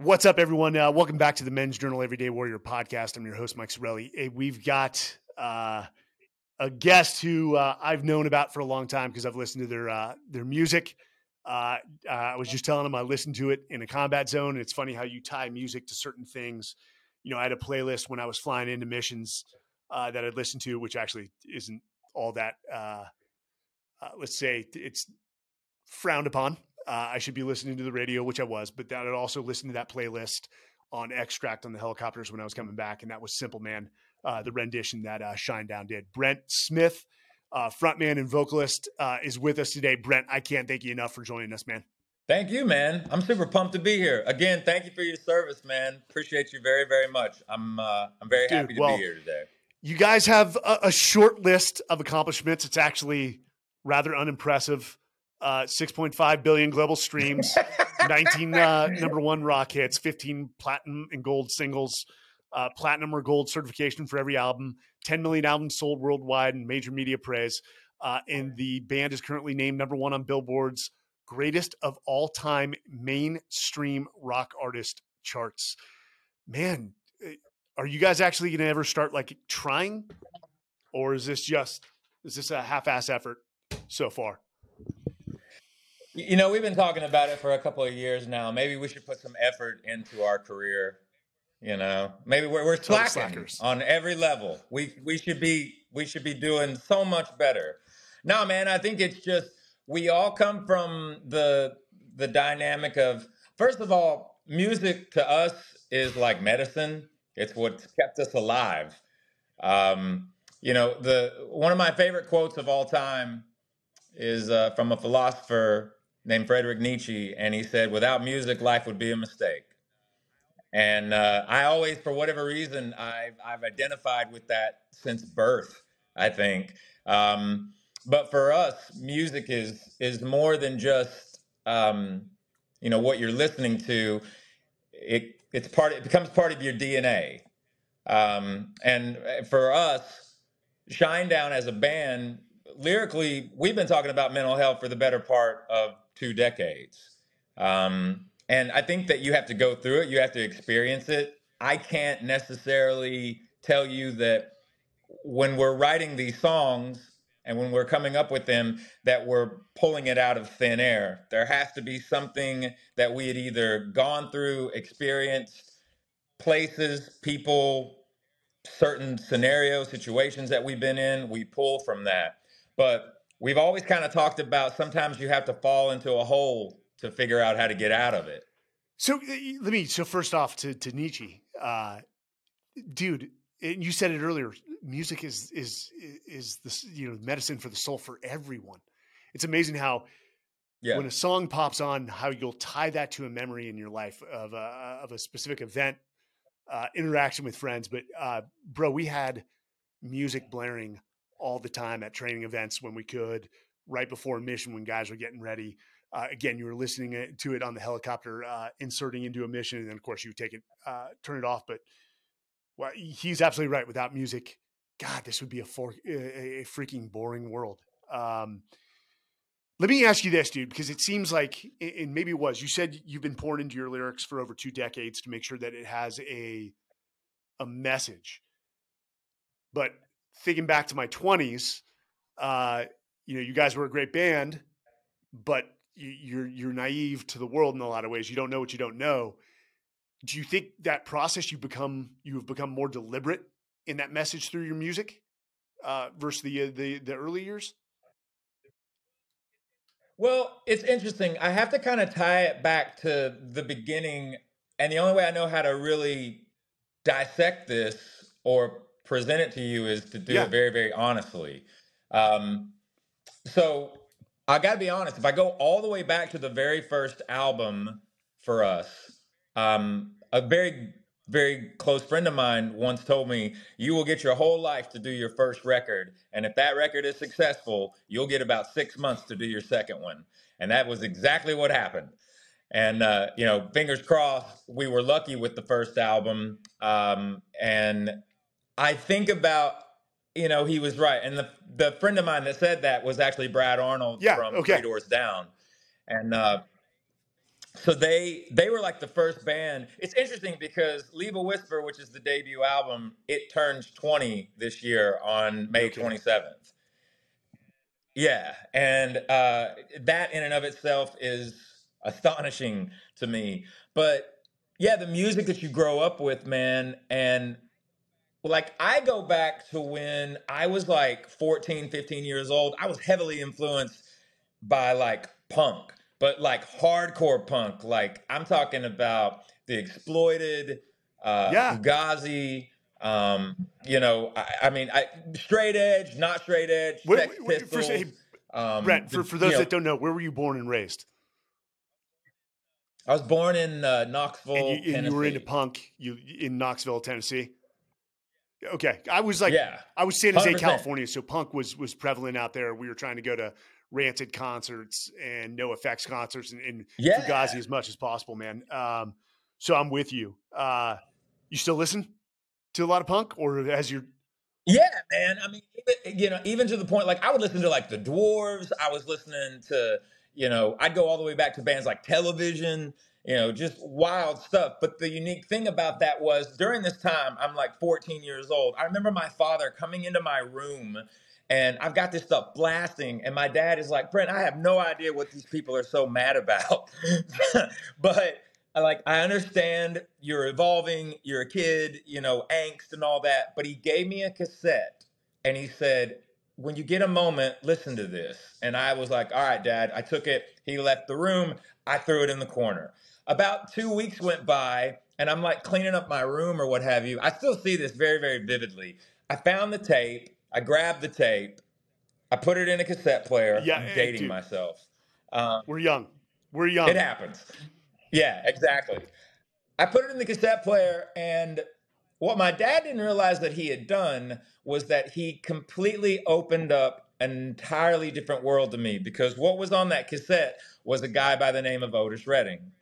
What's up, everyone? Uh, welcome back to the Men's Journal Everyday Warrior podcast. I'm your host, Mike Sarraille. Hey, we've got uh, a guest who uh, I've known about for a long time because I've listened to their uh, their music. Uh, uh, I was just telling him I listened to it in a combat zone. And it's funny how you tie music to certain things. You know, I had a playlist when I was flying into missions that I'd listen to, which actually isn't all that. let's say it's frowned upon uh, I should be listening to the radio, which I was, but that I'd also listen to that playlist on Extract on the helicopters when I was coming back, and that was Simple Man, uh, the rendition that uh, Shinedown did. Brent Smith, uh, frontman and vocalist, uh, is with us today. Brent, I can't thank you enough for joining us, man. Thank you, man. I'm super pumped to be here. Again, thank you for your service, man. Appreciate you very, very much. I'm uh, I'm very Dude, happy to well, be here today. You guys have a, a short list of accomplishments. It's actually rather unimpressive uh, 6.5 billion global streams, 19 uh, number one rock hits, 15 platinum and gold singles, uh, platinum or gold certification for every album, 10 million albums sold worldwide, and major media praise. Uh, and the band is currently named number one on Billboard's greatest of all time mainstream rock artist charts. Man, eh, are you guys actually going to ever start like trying, or is this just is this a half-ass effort so far? You know, we've been talking about it for a couple of years now. Maybe we should put some effort into our career. You know, maybe we're, we're slacking on every level. We we should be we should be doing so much better. No, man, I think it's just we all come from the the dynamic of first of all, music to us is like medicine. It's what kept us alive. Um, you know, the one of my favorite quotes of all time is uh, from a philosopher named Frederick Nietzsche, and he said, "Without music, life would be a mistake." And uh, I always, for whatever reason, I've, I've identified with that since birth. I think, um, but for us, music is is more than just um, you know what you're listening to. It it's part. It becomes part of your DNA. Um, and for us, Shinedown as a band, lyrically, we've been talking about mental health for the better part of two decades. Um, and I think that you have to go through it, you have to experience it. I can't necessarily tell you that when we're writing these songs and when we're coming up with them, that we're pulling it out of thin air. There has to be something that we had either gone through, experienced, places, people, certain scenarios, situations that we've been in. We pull from that. But we've always kind of talked about sometimes you have to fall into a hole to figure out how to get out of it. So let me. So first off, to to Nietzsche, uh, dude, and you said it earlier. Music is is is the you know medicine for the soul for everyone. It's amazing how yeah. when a song pops on, how you'll tie that to a memory in your life of a of a specific event, uh, interaction with friends. But uh, bro, we had music blaring all the time at training events when we could, right before a mission when guys were getting ready. Uh, again, you were listening to it on the helicopter, uh, inserting into a mission, and then of course you take it, uh, turn it off. But well, he's absolutely right. Without music, God, this would be a, for, a, a freaking boring world. Um, let me ask you this, dude, because it seems like, and maybe it was. You said you've been pouring into your lyrics for over two decades to make sure that it has a a message. But thinking back to my 20s, uh, you know, you guys were a great band, but you're you're naive to the world in a lot of ways. You don't know what you don't know. Do you think that process you become you have become more deliberate in that message through your music uh, versus the uh, the the early years? Well, it's interesting. I have to kind of tie it back to the beginning, and the only way I know how to really dissect this or present it to you is to do yeah. it very, very honestly. Um, so I got to be honest. If I go all the way back to the very first album for us, um, a very, very close friend of mine once told me, "You will get your whole life to do your first record, and if that record is successful, you'll get about six months to do your second one." And that was exactly what happened. And uh, you know, fingers crossed, we were lucky with the first album, um, and I think about you know he was right, and the the friend of mine that said that was actually Brad Arnold yeah, from okay. Three Doors Down, and uh, so they they were like the first band. It's interesting because Leave a Whisper, which is the debut album, it turns 20 this year on May okay. 27th. Yeah, and uh, that in and of itself is astonishing to me. But yeah, the music that you grow up with, man, and like I go back to when I was like 14, 15 years old. I was heavily influenced by like punk but like hardcore punk. Like I'm talking about the exploited, uh, yeah. Fugazi. Um, you know, I, I, mean, I, straight edge, not straight edge. Wait, wait, for, hey, um, Brent, for, for those know, that don't know, where were you born and raised? I was born in uh, Knoxville, and you, and you, were into punk. You in Knoxville, Tennessee. Okay, I was like, yeah, I was San Jose, 100%. California, so punk was was prevalent out there. We were trying to go to Rancid concerts and NOFX concerts and, and yeah. Fugazi as much as possible, man. Um, so I'm with you. Uh, you still listen to a lot of punk, or has your yeah, man. I mean, even, you know, even to the point like I would listen to like the Dwarves. I was listening to you know, I'd go all the way back to bands like Television. You know, just wild stuff. But the unique thing about that was during this time, I'm like 14 years old. I remember my father coming into my room and I've got this stuff blasting, and my dad is like, Brent, I have no idea what these people are so mad about. but uh, like I understand you're evolving, you're a kid, you know, angst and all that. But he gave me a cassette and he said, When you get a moment, listen to this. And I was like, All right, Dad. I took it. He left the room. I threw it in the corner. About two weeks went by, and I'm like cleaning up my room or what have you. I still see this very, very vividly. I found the tape I grabbed the tape. I put it in a cassette player. Yeah, I'm dating dude, myself. Um, we're young. We're young. It happens. Yeah, exactly. I put it in the cassette player, and what my dad didn't realize that he had done was that he completely opened up an entirely different world to me because what was on that cassette was a guy by the name of Otis Redding.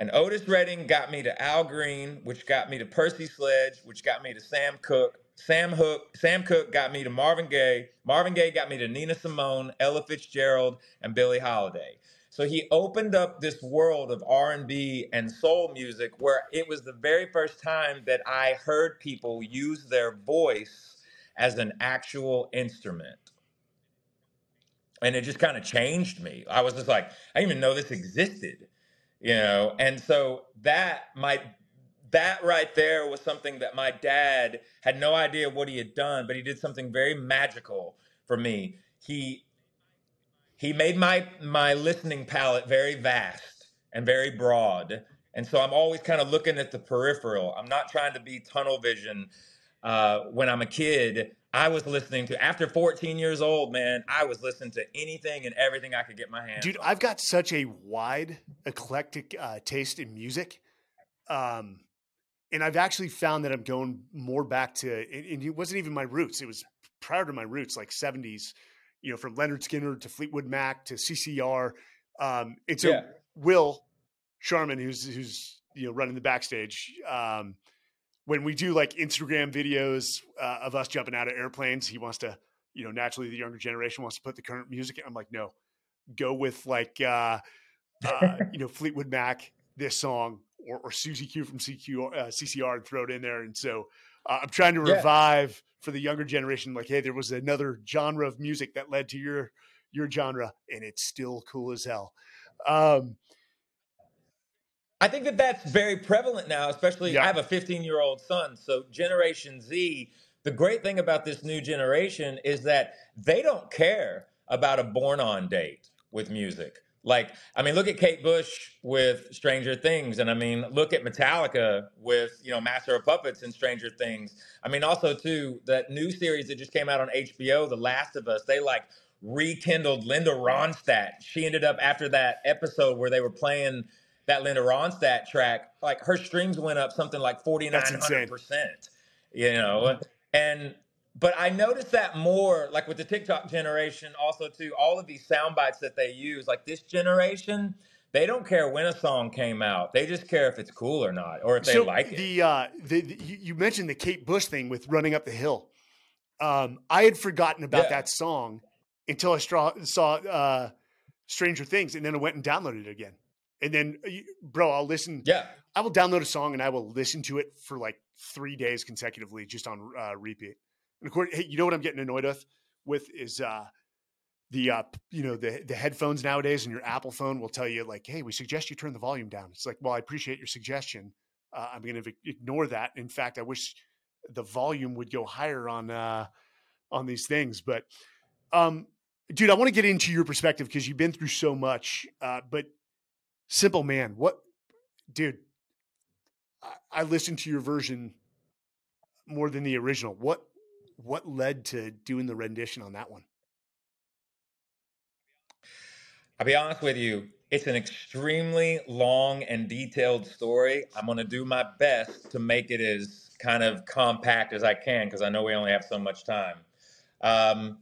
And Otis Redding got me to Al Green, which got me to Percy Sledge, which got me to Sam Cooke, Sam Hook, Sam Cooke got me to Marvin Gaye. Marvin Gaye got me to Nina Simone, Ella Fitzgerald, and Billie Holiday. So he opened up this world of R&B and soul music where it was the very first time that I heard people use their voice as an actual instrument. And it just kind of changed me. I was just like, I didn't even know this existed, you know? And so that my that right there was something that my dad had no idea what he had done, but he did something very magical for me. He he made my my listening palette very vast and very broad. And so I'm always kind of looking at the peripheral. I'm not trying to be tunnel vision. Uh, when I'm a kid, I was listening to after 14 years old, man. I was listening to anything and everything I could get my hands. Dude, on. I've got such a wide, eclectic uh, taste in music. Um, and I've actually found that I'm going more back to, and it wasn't even my roots. It was prior to my roots, like 70s, you know, from Lynyrd Skynyrd to Fleetwood Mac to CCR. Um, and so yeah. Will Sharman, who's, who's, you know, running the backstage, um, when we do like Instagram videos uh, of us jumping out of airplanes, he wants to, you know, naturally the younger generation wants to put the current music. In. I'm like, no, go with like, uh, uh, you know, Fleetwood Mac, this song, or, or Susie Q from CQ, uh, CCR and throw it in there. And so uh, I'm trying to revive yeah. for the younger generation. Like, hey, there was another genre of music that led to your your genre, and it's still cool as hell. Um, I think that that's very prevalent now, especially yeah. I have a 15 year old son. So, Generation Z, the great thing about this new generation is that they don't care about a born on date with music. Like, I mean, look at Kate Bush with Stranger Things, and I mean, look at Metallica with you know Master of Puppets and Stranger Things. I mean, also too that new series that just came out on HBO, The Last of Us. They like rekindled Linda Ronstadt. She ended up after that episode where they were playing that Linda Ronstadt track, like her streams went up something like forty nine hundred percent. You know, and but I noticed that more like with the TikTok generation, also too, all of these sound bites that they use, like this generation, they don't care when a song came out. They just care if it's cool or not, or if they like it. The, uh, the, the, you mentioned the Kate Bush thing with running up the hill. Um, I had forgotten about yeah. that song until I saw, saw uh, Stranger Things, and then I went and downloaded it again. And then uh, bro, I'll listen. Yeah, I will download a song and I will listen to it for like three days consecutively, just on uh, repeat. And of course, hey, you know what I'm getting annoyed with? With is uh, the uh, you know the the headphones nowadays, and your Apple phone will tell you like, "Hey, we suggest you turn the volume down." It's like, well, I appreciate your suggestion. Uh, I'm going to ignore that. In fact, I wish the volume would go higher on uh, on these things. But, um, dude, I want to get into your perspective because you've been through so much. Uh, but Simple Man, what, dude? I, I listened to your version more than the original. What what led to doing the rendition on that one? I'll be honest with you. It's an extremely long and detailed story. I'm going to do my best to make it as kind of compact as I can because I know we only have so much time. Um,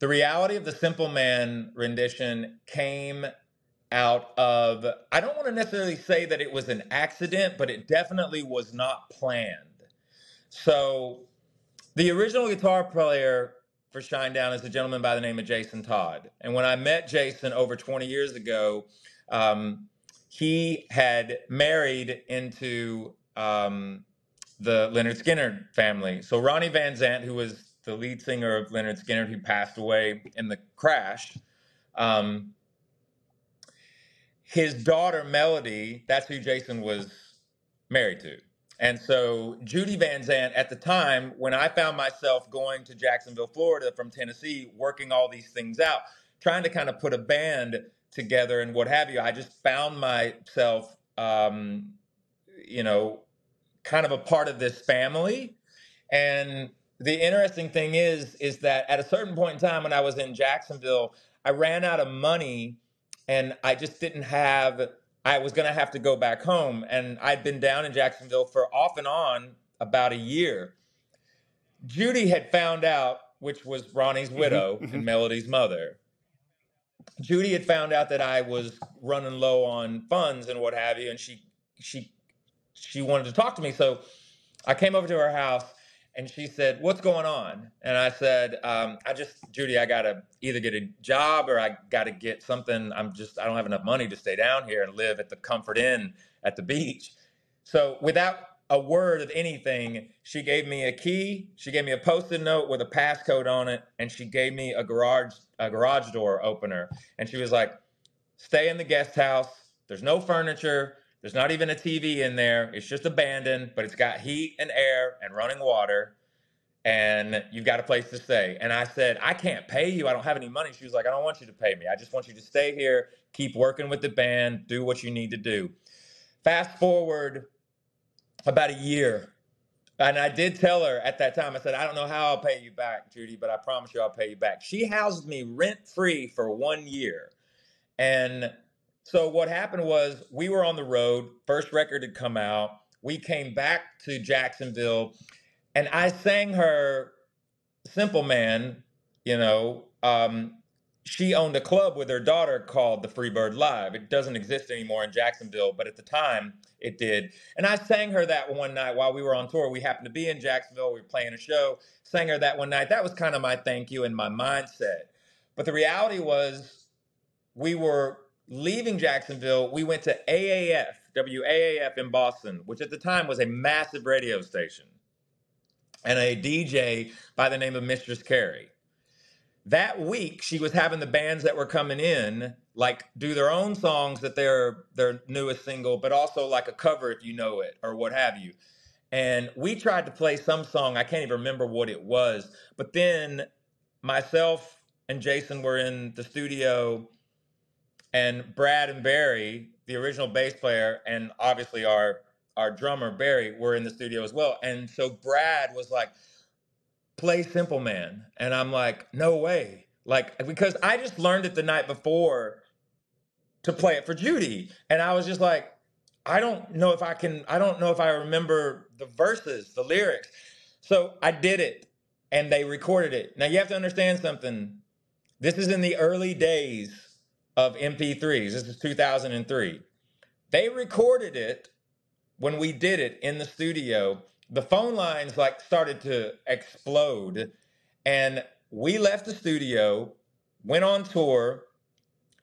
the reality of the Simple Man rendition came out of, I don't want to necessarily say that it was an accident, but it definitely was not planned. So the original guitar player for Shinedown is a gentleman by the name of Jason Todd. And when I met Jason over 20 years ago, um, he had married into um, the Lynyrd Skynyrd family. So Ronnie Van Zant, who was the lead singer of Lynyrd Skynyrd, who passed away in the crash, um, his daughter Melody, that's who Jason was married to. And so Judy Van Zant, at the time when I found myself going to Jacksonville, Florida from Tennessee, working all these things out, trying to kind of put a band together and what have you, I just found myself, um, you know, kind of a part of this family. And the interesting thing is, is that at a certain point in time when I was in Jacksonville, I ran out of money and I just didn't have I was going to have to go back home. And I'd been down in Jacksonville for off and on about a year. Judy had found out, which was Ronnie's mm-hmm, widow mm-hmm. and Melody's mother. Judy had found out that I was running low on funds and what have you, and she she she wanted to talk to me. So I came over to her house and she said, "What's going on?" And I said, um, "I just, Judy, I gotta either get a job or I gotta get something. I'm just, I don't have enough money to stay down here and live at the Comfort Inn at the beach." So without a word of anything, she gave me a key. She gave me a post-it note with a passcode on it, and she gave me a garage a garage door opener. And she was like, "Stay in the guest house. There's no furniture." There's not even a TV in there. It's just abandoned, but it's got heat and air and running water, and you've got a place to stay. And I said, I can't pay you. I don't have any money. She was like, I don't want you to pay me. I just want you to stay here, keep working with the band, do what you need to do. Fast forward about a year. And I did tell her at that time, I said, I don't know how I'll pay you back, Judy, but I promise you I'll pay you back. She housed me rent free for one year. And so what happened was we were on the road. First record had come out. We came back to Jacksonville, and I sang her "Simple Man." You know, um, she owned a club with her daughter called the Freebird Live. It doesn't exist anymore in Jacksonville, but at the time it did. And I sang her that one night while we were on tour. We happened to be in Jacksonville. We were playing a show. Sang her that one night. That was kind of my thank you and my mindset. But the reality was, we were leaving Jacksonville, we went to AAF, WAAF in Boston, which at the time was a massive radio station, and a DJ by the name of Mistress Carrie. That week, she was having the bands that were coming in like do their own songs that they're their newest single, but also like a cover if you know it or what have you. And we tried to play some song, I can't even remember what it was, but then myself and Jason were in the studio and Brad and Barry, the original bass player, and obviously our our drummer Barry were in the studio as well. And so Brad was like, "Play Simple Man," and I'm like, "No way!" Like because I just learned it the night before to play it for Judy, and I was just like, I don't know if I can. I don't know if I remember the verses, the lyrics. So I did it, and they recorded it. Now you have to understand something. This is in the early days of MP3s. This is 2003. They recorded it when we did it in the studio. The phone lines like started to explode and we left the studio, went on tour,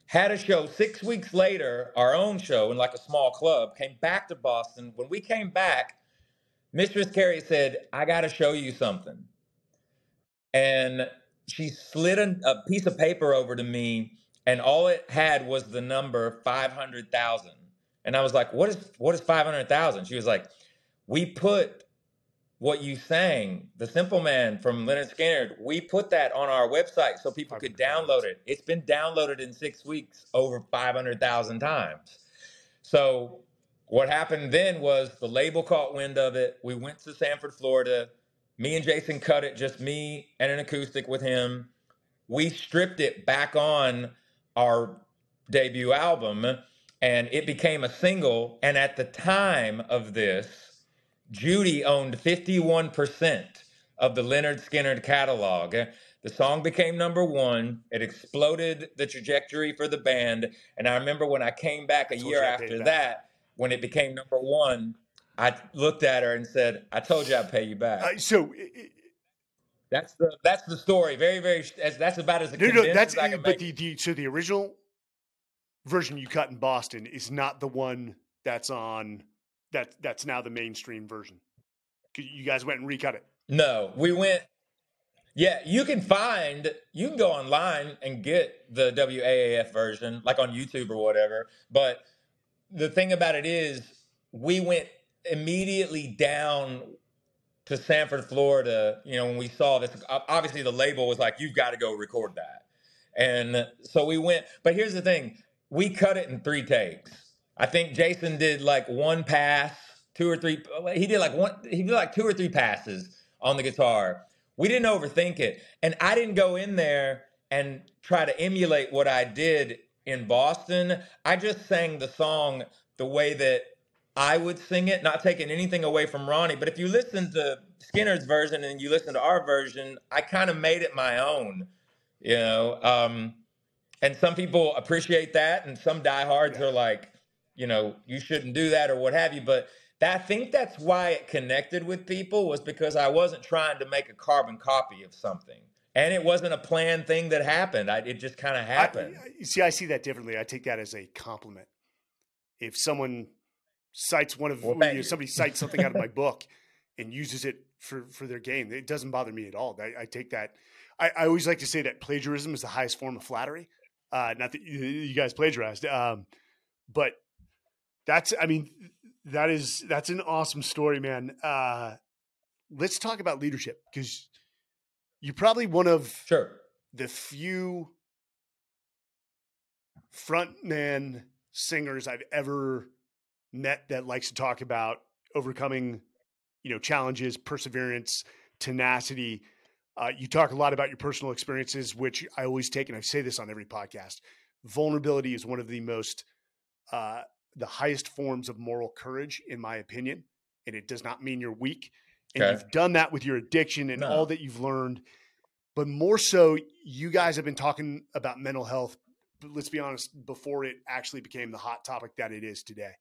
had a show six weeks later, our own show in like a small club, came back to Boston. When we came back, Mistress Carrie said, I got to show you something. And she slid a, a, piece of paper over to me, and all it had was the number 500,000. And I was like, what is, what is 500,000? She was like, we put what you sang, The Simple Man from Lynyrd Skynyrd, we put that on our website so people could download it. It's been downloaded in six weeks over 500,000 times. So what happened then was the label caught wind of it. We went to Sanford, Florida. Me and Jason cut it, just me and an acoustic with him. We stripped it back on our debut album and it became a single. And at the time of this, Judy owned 51% of the Lynyrd Skynyrd catalog. The song became number one. It exploded the trajectory for the band. And I remember when I came back a year after that, when it became number one, I looked at her and said, "I told you I'd pay you back." Uh, so that's the that's the story. Very very. That's about as no, no, that's as but the, the so the original version you cut in Boston is not the one that's on that that's now the mainstream version. You guys went and recut it. No, we went. Yeah, you can find you can go online and get the WAAF version, like on YouTube or whatever. But the thing about it is, we went immediately down to Sanford, Florida. You know, when we saw this, obviously the label was like, "You've got to go record that," and so we went. But here's the thing: we cut it in three takes I think Jason did like one pass, two or three. He did like one. He did like two or three passes on the guitar. We didn't overthink it, and I didn't go in there and try to emulate what I did in Boston. I just sang the song the way that I would sing it, not taking anything away from Ronnie. But if you listen to Skynyrd's version and you listen to our version, I kind of made it my own, you know. Um, and some people appreciate that, and some diehards yeah. are like, you know, you shouldn't do that or what have you. But that, I think that's why it connected with people was because I wasn't trying to make a carbon copy of something. And it wasn't a planned thing that happened. I, it just kind of happened. I, see, I see that differently. I take that as a compliment. If someone cites one of well, you know, somebody cites something out of my book and uses it for for their game, it doesn't bother me at all. I, I take that. I, I, always like to say that plagiarism is the highest form of flattery. Uh, not that you, you guys plagiarized, um, but that's I mean that is that's an awesome story, man. Uh, let's talk about leadership because you're probably one of sure the few frontman singers I've ever met that likes to talk about overcoming, you know, challenges, perseverance, tenacity. Uh, you talk a lot about your personal experiences, which I always take, and I say this on every podcast. Vulnerability is one of the most uh, the highest forms of moral courage, in my opinion. And it does not mean you're weak. And okay. you've done that with your addiction and no. all that you've learned. But more so, you guys have been talking about mental health, let's be honest, before it actually became the hot topic that it is today.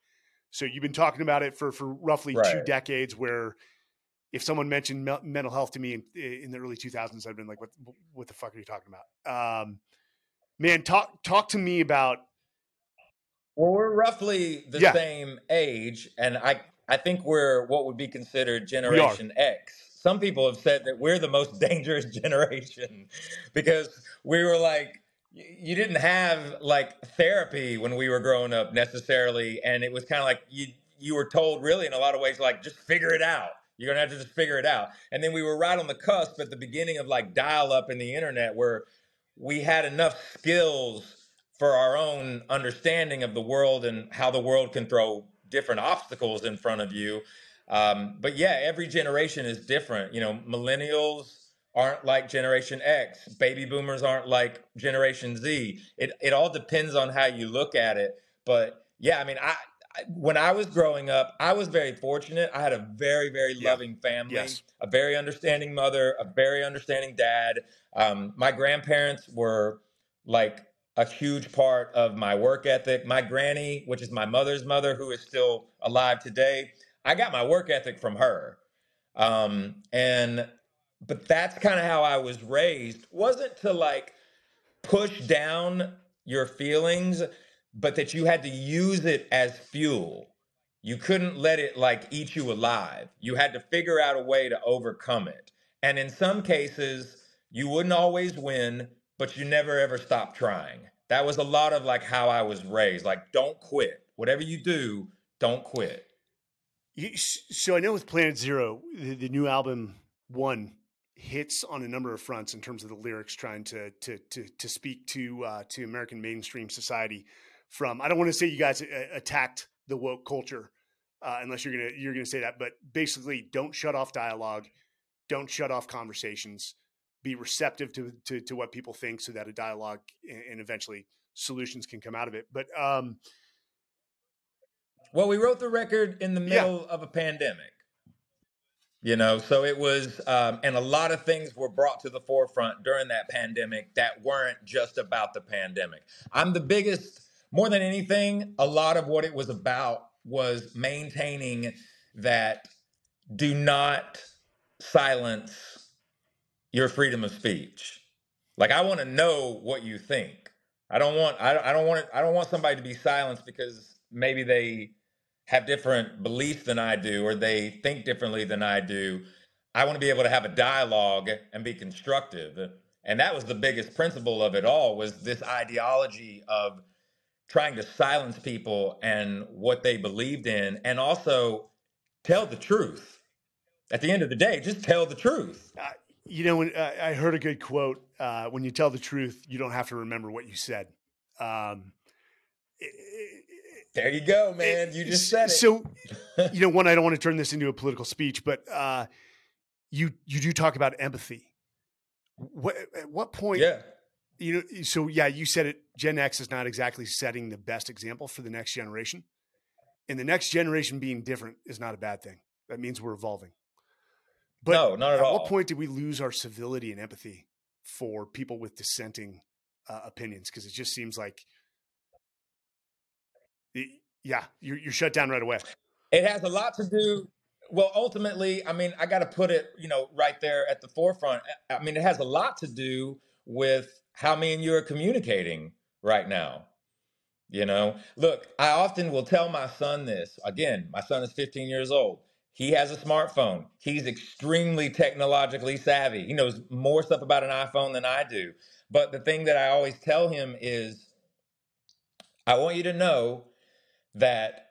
So you've been talking about it for, for roughly right. two decades where if someone mentioned me- mental health to me in, in, the early 2000s, I'd been like, what, what the fuck are you talking about? Um, man, talk, talk to me about well, we're roughly the yeah. same age, and I I think we're what would be considered Generation X. Some people have said that we're the most dangerous generation because we were like you didn't have like therapy when we were growing up necessarily, and it was kind of like you you were told really in a lot of ways like just figure it out. You're gonna have to just figure it out. And then we were right on the cusp at the beginning of like dial up in the internet where we had enough skills for our own understanding of the world and how the world can throw different obstacles in front of you. Um, but yeah, every generation is different. You know, millennials aren't like Generation X, baby boomers aren't like Generation Z. It it all depends on how you look at it. But yeah, I mean, I, I when I was growing up, I was very fortunate. I had a very very yeah. loving family, yes. a very understanding mother, a very understanding dad. Um, my grandparents were like a huge part of my work ethic. My granny, which is my mother's mother, who is still alive today, I got my work ethic from her. Um, and but that's kind of how I was raised. Wasn't to like push down your feelings, but that you had to use it as fuel. You couldn't let it like eat you alive. You had to figure out a way to overcome it. And in some cases, you wouldn't always win, but you never ever stop trying. That was a lot of like how I was raised. Like, don't quit. Whatever you do, don't quit. So I know with Planet Zero, the, the new album one hits on a number of fronts in terms of the lyrics, trying to to to, to speak to uh, to American mainstream society. From I don't want to say you guys attacked the woke culture, uh, unless you're gonna you're gonna say that, but basically, don't shut off dialogue, don't shut off conversations, be receptive to to, to what people think, so that a dialogue and, and eventually solutions can come out of it. But um, well, we wrote the record in the middle yeah. of a pandemic. You know, so it was, um, and a lot of things were brought to the forefront during that pandemic that weren't just about the pandemic. I'm the biggest, more than anything, a lot of what it was about was maintaining that do not silence your freedom of speech. Like I want to know what you think. I don't want I, I don't want I don't want somebody to be silenced because maybe they have different beliefs than I do or they think differently than I do. I want to be able to have a dialogue and be constructive. And that was the biggest principle of it all was this ideology of trying to silence people and what they believed in and also tell the truth. At the end of the day, just tell the truth. Uh, you know, when uh, I heard a good quote, uh, when you tell the truth, you don't have to remember what you said. Um, there you go, man. You just said it. So, you know, one, I don't want to turn this into a political speech, but uh, you you do talk about empathy. What at what point? Yeah. You know, so yeah, you said it. Gen X is not exactly setting the best example for the next generation, and the next generation being different is not a bad thing. That means we're evolving. But no, not at, at all. what point did we lose our civility and empathy for people with dissenting uh, opinions? Because it just seems like yeah, you're, you're shut down right away. It has a lot to do. Well, ultimately, I mean, I got to put it, you know, right there at the forefront. I mean, it has a lot to do with how me and you are communicating right now. You know, look, I often will tell my son this. Again, my son is 15 years old. He has a smartphone. He's extremely technologically savvy. He knows more stuff about an iPhone than I do. But the thing that I always tell him is I want you to know that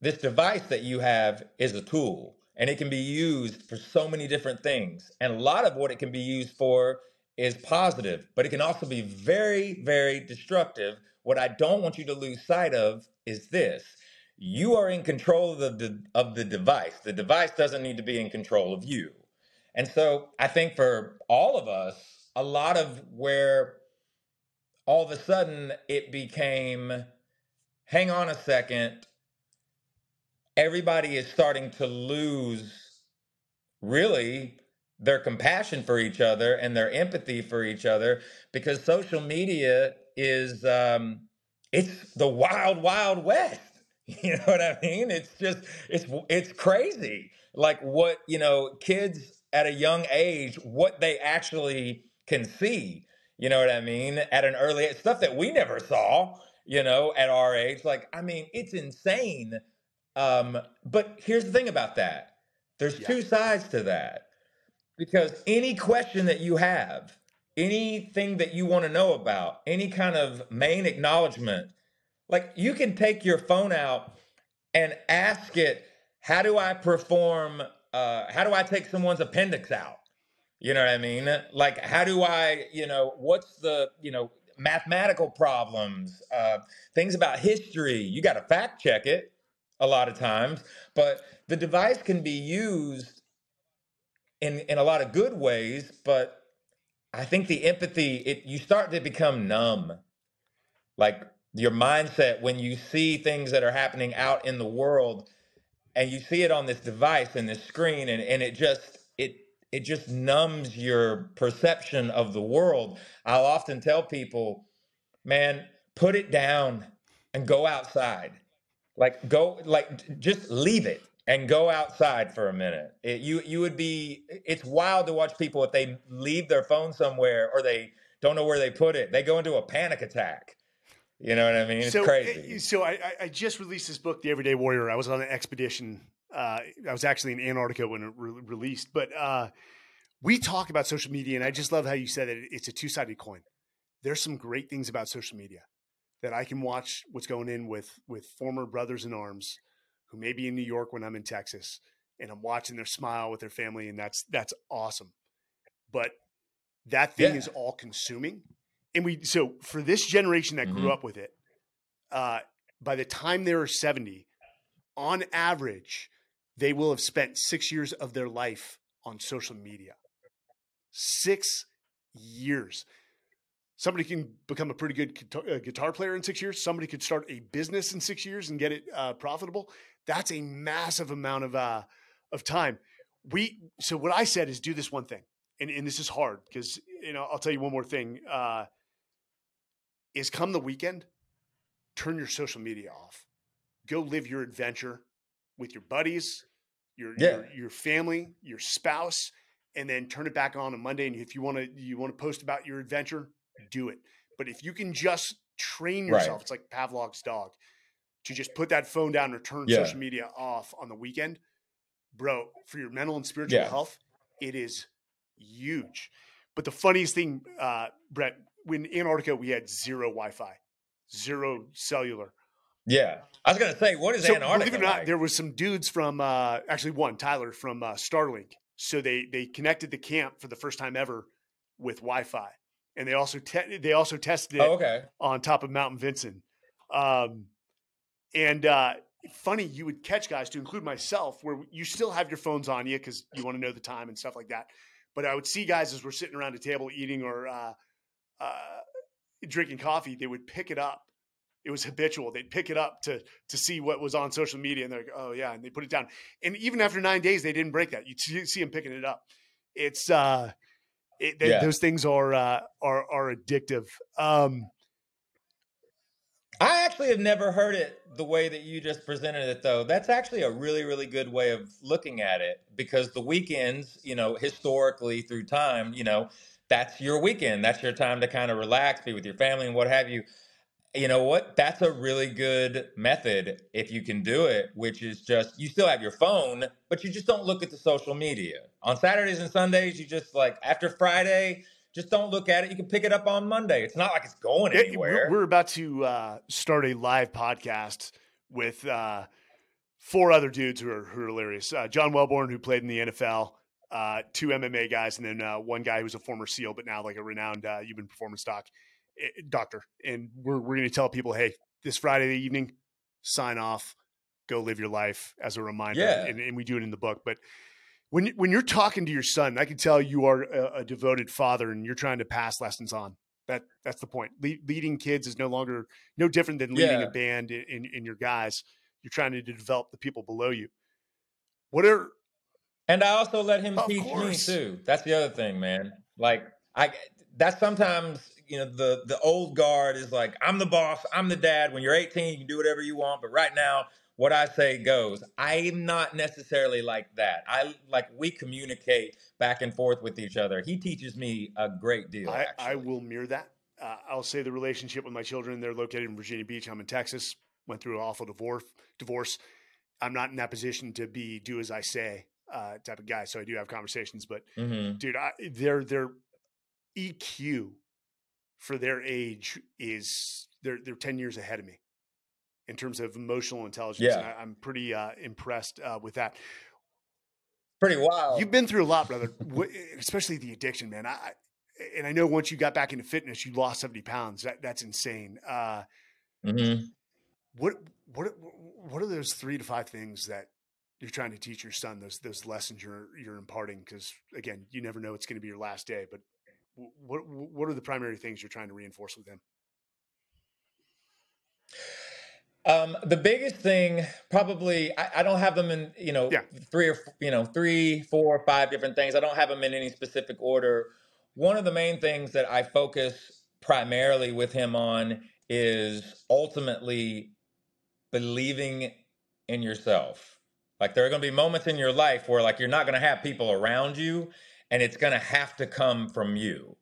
this device that you have is a tool and it can be used for so many different things. And a lot of what it can be used for is positive, but it can also be very, very destructive. What I don't want you to lose sight of is this. You are in control of the, of the device. The device doesn't need to be in control of you. And so I think for all of us, a lot of where all of a sudden it became hang on a second, everybody is starting to lose really their compassion for each other and their empathy for each other because social media is um, it's the wild wild west. You know what i mean? It's just it's it's crazy. Like what you know kids at a young age what they actually can see. You know what i mean? At an early stuff that we never saw you know, at our age. Like, I mean, it's insane. Um, but here's the thing about that there's yeah. two sides to that. Because any question that you have, anything that you want to know about, any kind of main acknowledgement, like you can take your phone out and ask it, how do I perform? Uh, how do I take someone's appendix out? You know what I mean? Like, how do I, you know, what's the, you know, mathematical problems, uh, things about history. You got to fact check it a lot of times, but the device can be used in in a lot of good ways. But I think the empathy, it you start to become numb, like your mindset when you see things that are happening out in the world and you see it on this device and this screen and, and it just it it just numbs your perception of the world. I'll often tell people, man, put it down and go outside. Like go like just leave it and go outside for a minute. It, you you would be it's wild to watch people if they leave their phone somewhere or they don't know where they put it. They go into a panic attack. You know what I mean? It's so, eh, crazy. So I, I just released this book, The Everyday Warrior. I was on an expedition. Uh, I was actually in Antarctica when it re- released, but uh, we talk about social media, and I just love how you said that it's a two sided coin. There's some great things about social media that I can watch what's going in with with former brothers in arms who may be in New York when I'm in Texas, and I'm watching their smile with their family, and that's that's awesome. But that thing yeah. is all consuming, and we so for this generation that mm-hmm. grew up with it, uh, by the time they're 70, on average, they will have spent six years of their life on social media. Six years. Somebody can become a pretty good uh, guitar player in six years. Somebody could start a business in six years and get it uh, profitable. That's a massive amount of uh, of time. We so what I said is do this one thing, and, and this is hard because you know I'll tell you one more thing. Uh, is come the weekend, turn your social media off. Go live your adventure with your buddies, your yeah. your, your family, your spouse, and then turn it back on on Monday. And if you want to you want to post about your adventure, do it. But if you can just train yourself, right. it's like Pavlov's dog, to just put that phone down or turn yeah. social media off on the weekend, bro, for your mental and spiritual yeah. health, it is huge. But the funniest thing, uh, Brett, when Antarctica we had zero Wi-Fi, zero cellular. Yeah, I was gonna say, what is so, Antarctica? Believe it or not, like? there was some dudes from uh, actually one Tyler from uh, Starlink. So they they connected the camp for the first time ever with Wi-Fi, and they also te- they also tested it oh, okay. on top of Mount Vinson. Um, and uh, funny, you would catch guys, to include myself, where you still have your phones on you because you want to know the time and stuff like that. But I would see guys as we're sitting around a table eating or uh, uh, drinking coffee, they would pick it up. It was habitual. They'd pick it up to to see what was on social media, and they're like, "Oh yeah," and they put it down. And even after nine days, they didn't break that. You see, them picking it up. It's uh, it, they, yeah. those things are uh, are are addictive. Um, I actually have never heard it the way that you just presented it, though. That's actually a really, really good way of looking at it because the weekends, you know, historically through time, you know, that's your weekend. That's your time to kind of relax, be with your family and what have you. You know what? That's a really good method if you can do it, which is just you still have your phone, but you just don't look at the social media. On Saturdays and Sundays, you just like after Friday, just don't look at it. You can pick it up on Monday. It's not like it's going anywhere. We're about to uh, start a live podcast with uh, four other dudes who are, who are hilarious. Uh, John Welbourn, who played in the NFL, uh, two MMA guys, and then uh, one guy who's a former SEAL, but now like a renowned uh, human performance doc Eh, eh, doctor. And we're we're going to tell people, hey, this Friday evening, sign off, go live your life as a reminder. Yeah. And, and we do it in the book, but when when you're talking to your son, I can tell you are a, a devoted father, and you're trying to pass lessons on. That that's the point. Le- leading kids is no longer no different than leading yeah. a band in, in, in your guys. You're trying to develop the people below you. What are and I also let him teach course. me too. That's the other thing, man. Like I that's sometimes you know the the old guard is like I'm the boss, I'm the dad. When you're 18, you can do whatever you want, but right now what I say goes. I'm not necessarily like that. I like we communicate back and forth with each other. He teaches me a great deal. I, I will mirror that. Uh, I'll say the relationship with my children. They're located in Virginia Beach. I'm in Texas. Went through an awful divorce. Divorce. I'm not in that position to be do as I say uh, type of guy. So I do have conversations, but mm-hmm. dude, I, their their EQ for their age is they're they're ten years ahead of me in terms of emotional intelligence. Yeah. I, am pretty uh, impressed uh, with that. Pretty wild. You've been through a lot, brother, especially the addiction, man. I, and I know once you got back into fitness, you lost 70 pounds. That, that's insane. Uh, mm-hmm. What, what, what are those three to five things that you're trying to teach your son those, those lessons you're, you're imparting? Cause again, you never know it's going to be your last day, but what, what are the primary things you're trying to reinforce with him? Um, the biggest thing, probably, I, I, don't have them in, you know, yeah. three or you know, three, four, five different things. I don't have them in any specific order. One of the main things that I focus primarily with him on is ultimately believing in yourself. Like there are going to be moments in your life where like you're not going to have people around you, and it's going to have to come from you.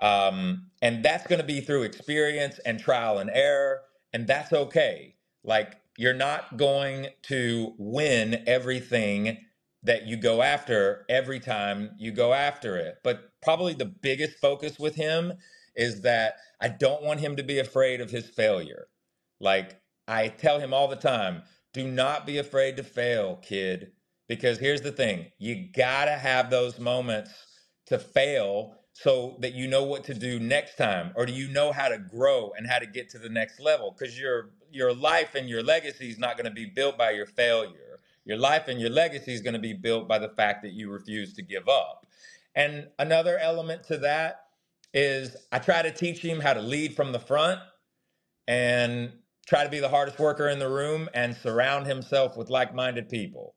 Um, and that's going to be through experience and trial and error. And that's okay. Like, you're not going to win everything that you go after every time you go after it. But probably the biggest focus with him is that I don't want him to be afraid of his failure. Like I tell him all the time, do not be afraid to fail, kid. Because here's the thing you gotta have those moments to fail so that you know what to do next time or do you know how to grow and how to get to the next level? Because your your life and your legacy is not going to be built by your failure. Your life and your legacy is going to be built by the fact that you refuse to give up. And another element to that is i try to teach him how to lead from the front and try to be the hardest worker in the room and surround himself with like-minded people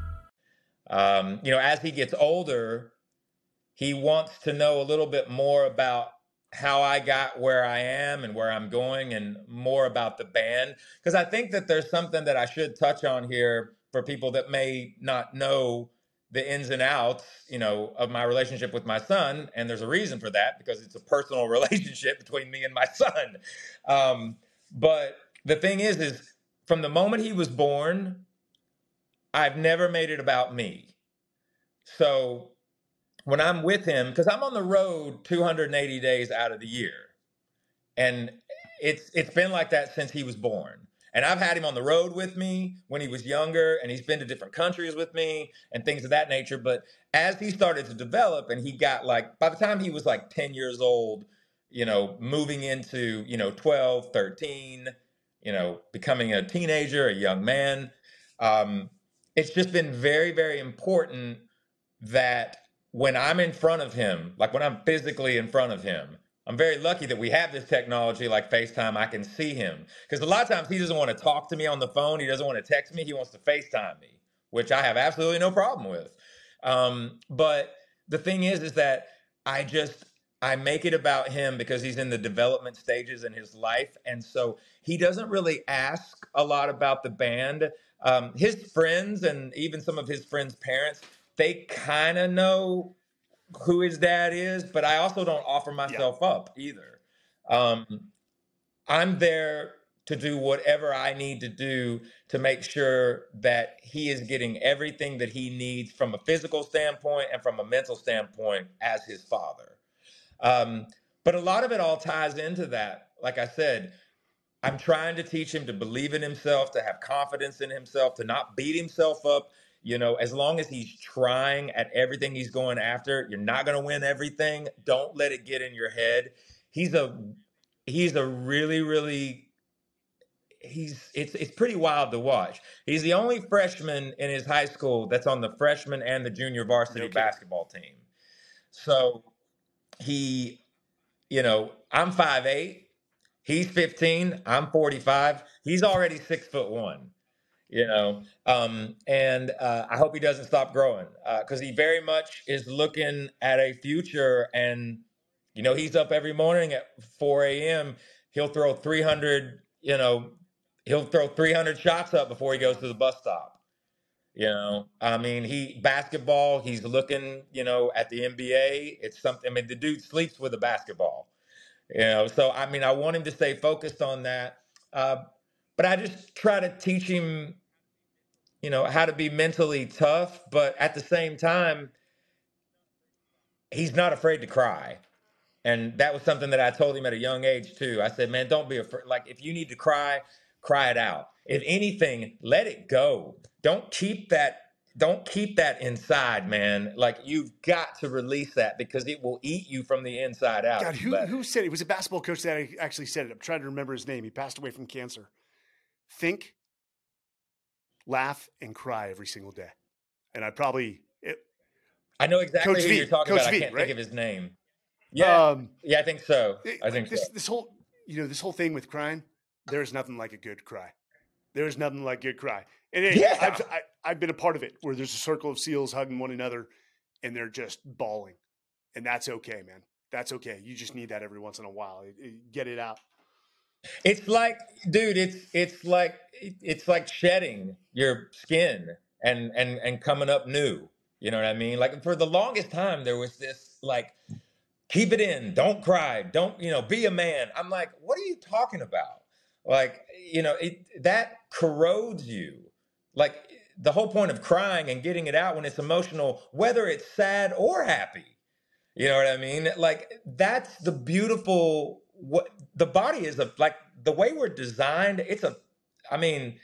Um, you know, as he gets older, he wants to know a little bit more about how I got where I am and where I'm going and more about the band. Because I think that there's something that I should touch on here for people that may not know the ins and outs, you know, of my relationship with my son. And there's a reason for that because it's a personal relationship between me and my son. Um, but the thing is, is from the moment he was born, I've never made it about me. So when I'm with him, because I'm on the road 280 days out of the year, and it's it's been like that since he was born. And I've had him on the road with me when he was younger, and he's been to different countries with me and things of that nature. But as he started to develop, and he got like, by the time he was like 10 years old, you know, moving into, you know, 12, 13, you know, becoming a teenager, a young man, um, it's just been very, very important that when I'm in front of him, like when I'm physically in front of him, I'm very lucky that we have this technology like FaceTime. I can see him because a lot of times he doesn't want to talk to me on the phone. He doesn't want to text me. He wants to FaceTime me, which I have absolutely no problem with. Um, but the thing is, is that I just I make it about him because he's in the development stages in his life, and so he doesn't really ask a lot about the band. Um, his friends and even some of his friends' parents, they kind of know who his dad is, but I also don't offer myself yeah. up either. Um, I'm there to do whatever I need to do to make sure that he is getting everything that he needs from a physical standpoint and from a mental standpoint as his father. Um, but a lot of it all ties into that. Like I said, I'm trying to teach him to believe in himself, to have confidence in himself, to not beat himself up. You know, as long as he's trying at everything he's going after, you're not going to win everything. Don't let it get in your head. He's a he's a really really he's it's it's pretty wild to watch. He's the only freshman in his high school that's on the freshman and the junior varsity okay. basketball team. So he, you know, I'm five eight. He's 15. I'm 45. He's already six foot one. You know, um, and uh, I hope he doesn't stop growing because uh, he very much is looking at a future. And you know, he's up every morning at 4 a.m. He'll throw 300. You know, he'll throw 300 shots up before he goes to the bus stop. You know, I mean, he basketball. He's looking, you know, at the NBA. It's something. I mean, the dude sleeps with a basketball. You know, so I mean, I want him to stay focused on that. Uh, but I just try to teach him, you know, how to be mentally tough. But at the same time, he's not afraid to cry. And that was something that I told him at a young age too. I said, man, don't be afraid. Like, if you need to cry, cry it out. If anything, let it go. Don't keep that don't keep that inside, man. Like you've got to release that because it will eat you from the inside out. God, who, who said it? it? was a basketball coach that actually said it. I'm trying to remember his name. He passed away from cancer. Think, laugh, and cry every single day. And I probably it, I know exactly coach who v, you're talking coach about. V, I can't right? think of his name. Yeah, um, yeah, I think so. I think this, so. this whole you know this whole thing with crying. There's nothing like a good cry. There's nothing like a good cry. And it, yeah. I've, I, have been a part of it where there's a circle of seals hugging one another and they're just bawling. And that's okay, man. That's okay. You just need that every once in a while. It, it, get it out. It's like, dude, it's it's like it's like shedding your skin and and and coming up new. You know what I mean? Like for the longest time there was this like keep it in, don't cry, don't, you know, be a man. I'm like, what are you talking about? Like, you know, it that corrodes you. Like the whole point of crying and getting it out when it's emotional, whether it's sad or happy. You know what I mean? Like that's the beautiful what the body is a like the way we're designed, it's a I mean,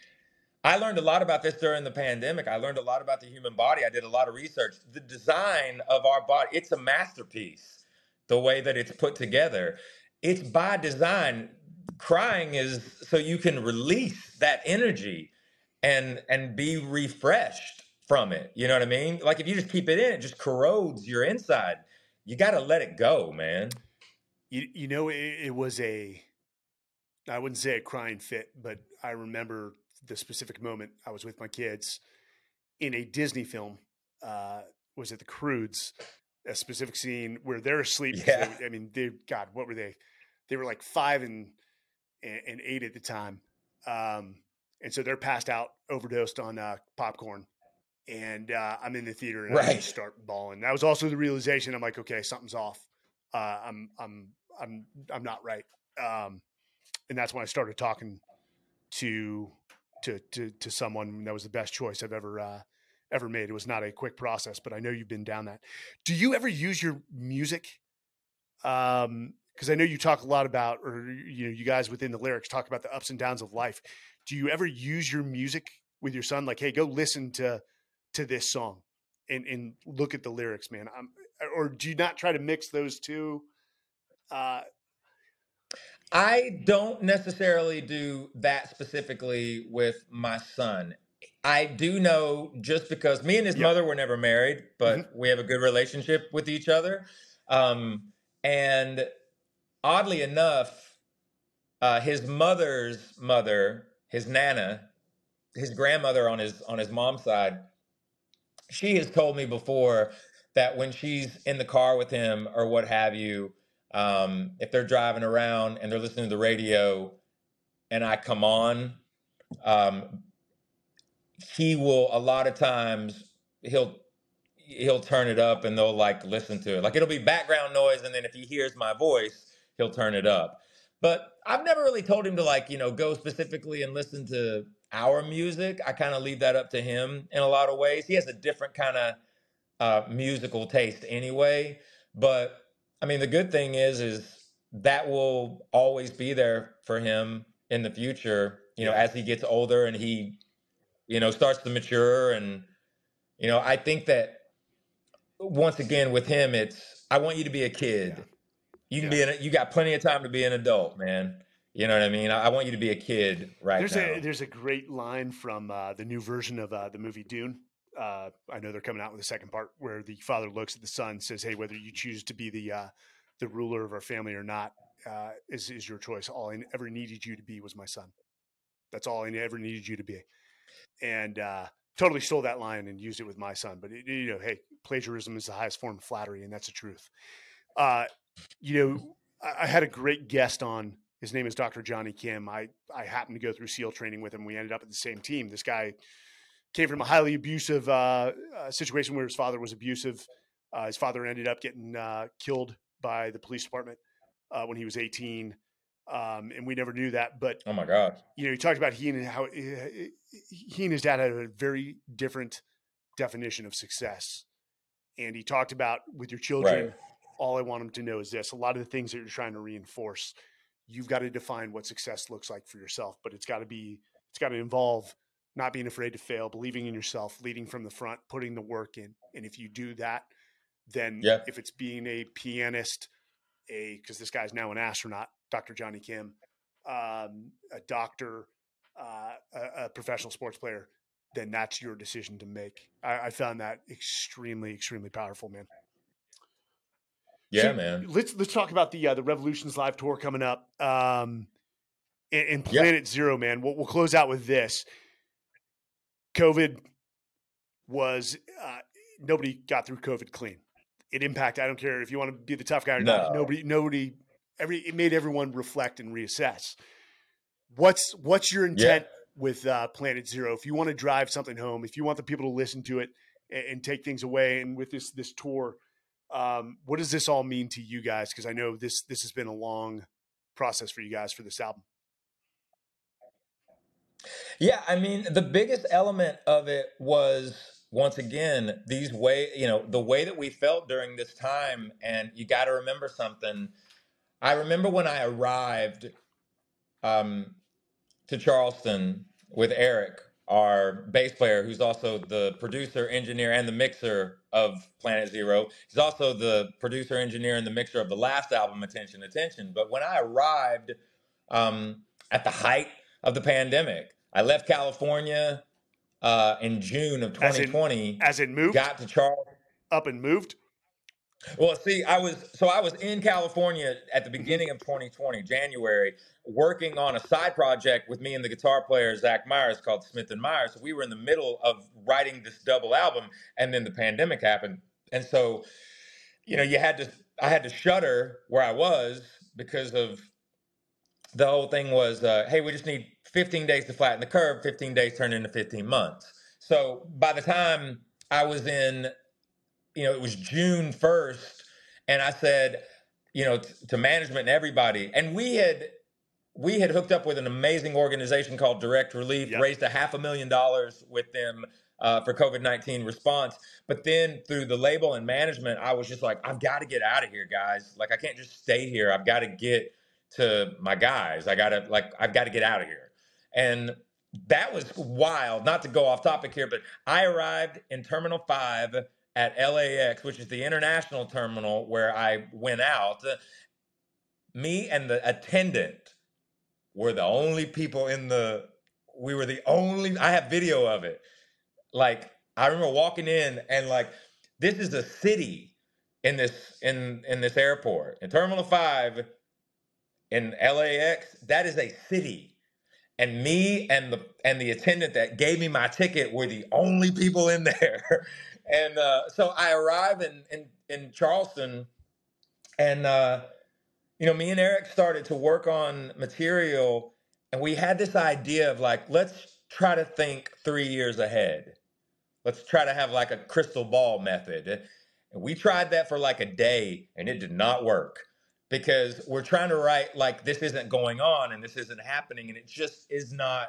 I learned a lot about this during the pandemic. I learned a lot about the human body. I did a lot of research. The design of our body, it's a masterpiece. The way that it's put together. It's by design crying is so you can release that energy and and be refreshed from it. You know what I mean? Like if you just keep it in, it just corrodes your inside. You got to let it go, man. You you know it, it, was a I wouldn't say a crying fit, but I remember the specific moment I was with my kids in a Disney film. Uh, was it the Croods? A specific scene where they're asleep. Yeah. They, I mean, they God, what were they? They were like five and and, and eight at the time. Um, and so they're passed out, overdosed on uh, popcorn. And uh, I'm in the theater and right. I just start bawling. That was also the realization. I'm like, okay, something's off. Uh, I'm I'm I'm I'm not right. Um, and that's when I started talking to to to to someone. That was the best choice I've ever uh, ever made. It was not a quick process, but I know you've been down that. Do you ever use your music um, because I know you talk a lot about, or you know, you guys within the lyrics talk about the ups and downs of life. Do you ever use your music with your son? Like, hey, go listen to to this song and and look at the lyrics, man. I'm, or do you not try to mix those two? Uh, I don't necessarily do that specifically with my son. I do know just because me and his yep. mother were never married, but mm-hmm. we have a good relationship with each other. Um, and oddly enough, uh, his mother's mother, his nana, his grandmother on his on his mom's side, she has told me before that when she's in the car with him or what have you, um, if they're driving around and they're listening to the radio, and I come on, um, he will a lot of times he'll he'll turn it up and they'll like listen to it. Like it'll be background noise, and then if he hears my voice, he'll turn it up. But I've never really told him to like, you know, go specifically and listen to our music. I kind of leave that up to him in a lot of ways. He has a different kind of uh, musical taste anyway. But I mean, the good thing is, is that will always be there for him in the future. You know, as he gets older and he, you know, starts to mature, and you know, I think that once again with him, it's I want you to be a kid. Yeah. You can yeah. be an, you got plenty of time to be an adult, man. You know what I mean? I, I want you to be a kid right there's now. A, there's a great line from uh, the new version of uh, the movie Dune. Uh, I know they're coming out with a second part where the father looks at the son, says, "Hey, whether you choose to be the uh, the ruler of our family or not uh, is is your choice. All I ever needed you to be was my son. That's all I ever needed you to be." And uh, totally stole that line and used it with my son. But it, you know, hey, plagiarism is the highest form of flattery, and that's the truth. Uh, you know, I, I had a great guest on. His name is Dr. Johnny Kim. I I happened to go through SEAL training with him. We ended up at the same team. This guy came from a highly abusive uh, uh, situation where his father was abusive. Uh, his father ended up getting uh, killed by the police department uh, when he was 18. Um, and we never knew that. But oh my god, you know, he talked about he and how he and his dad had a very different definition of success, and he talked about with your children. Right all I want them to know is this: a lot of the things that you're trying to reinforce, you've got to define what success looks like for yourself. But it's got to be, it's got to involve not being afraid to fail, believing in yourself, leading from the front, putting the work in. And if you do that, then yeah. if it's being a pianist, a because this guy's now an astronaut, Dr. Johnny Kim, um, a doctor, uh, a, a, professional sports player, then that's your decision to make. I, I found that extremely, extremely powerful, man. Yeah, so man. Let's let's talk about the uh, the Revolutions live tour coming up. Um, and, and Planet yep. Zero, man. We'll, we'll close out with this. COVID was uh, nobody got through COVID clean. It impacted. I don't care if you want to be the tough guy or no. not. Nobody, nobody. Every it made everyone reflect and reassess. What's what's your intent yeah. with uh, Planet Zero? If you want to drive something home, if you want the people to listen to it and, and take things away, and with this this tour, um, what does this all mean to you guys? Because I know this this has been a long process for you guys for this album. Yeah, I mean, the biggest element of it was once again these way, you know, the way that we felt during this time and you got to remember something. I remember when I arrived um, to Charleston with Eric, our bass player, who's also the producer, engineer, and the mixer of Planet Zero. He's also the producer, engineer, and the mixer of the last album, Attention, Attention. But when I arrived um, at the height of the pandemic, I left California uh, in June of 2020. As it, moved? Got to Charles. Up and moved? Well, see, I was so I was in California at the beginning of 2020, January, working on a side project with me and the guitar player Zach Myers called Smith and Myers. So we were in the middle of writing this double album, and then the pandemic happened, and so you know you had to I had to shutter where I was because of the whole thing was, uh, hey, we just need 15 days to flatten the curve. 15 days turned into 15 months. So by the time I was in, you know, it was June 1st, and I said, you know, t- to management and everybody, and we had we had hooked up with an amazing organization called Direct Relief, yep. raised a half a million dollars with them uh, for COVID 19 response. But then through the label and management, I was just like, I've got to get out of here, guys. Like, I can't just stay here. I've got to get to my guys. I got to, like, I've got to get out of here. And that was wild. Not to go off topic here, but I arrived in Terminal 5 at LAX, which is the international terminal where I went out. Me and the attendant were the only people in the, we were the only, I have video of it. Like, I remember walking in and like, this is a city in this in in this airport in terminal 5 in LAX that is a city and me and the and the attendant that gave me my ticket were the only people in there. and uh, so I arrived in in, in Charleston, and uh, you know, me and Eric started to work on material, and we had this idea of like, let's try to think three years ahead. Let's try to have like a crystal ball method. And we tried that for like a day, and it did not work because we're trying to write like this isn't going on and this isn't happening and it just is not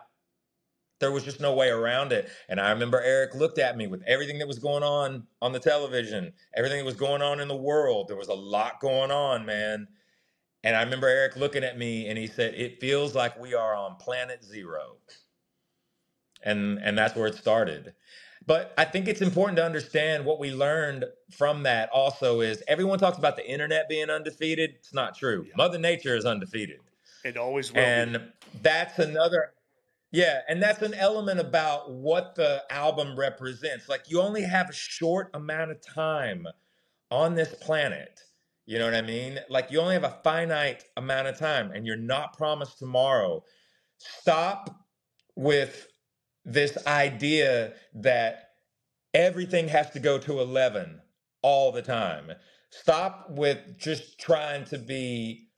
there was just no way around it and i remember eric looked at me with everything that was going on on the television everything that was going on in the world there was a lot going on man and i remember eric looking at me and he said it feels like we are on planet zero and and that's where it started but I think it's important to understand what we learned from that also is everyone talks about the internet being undefeated. It's not true. Yeah. Mother Nature is undefeated. It always will. And be. that's another yeah, and that's an element about what the album represents. Like you only have a short amount of time on this planet. You know what I mean? Like you only have a finite amount of time and you're not promised tomorrow. Stop with this idea that everything has to go to 11 all the time. Stop with just trying to be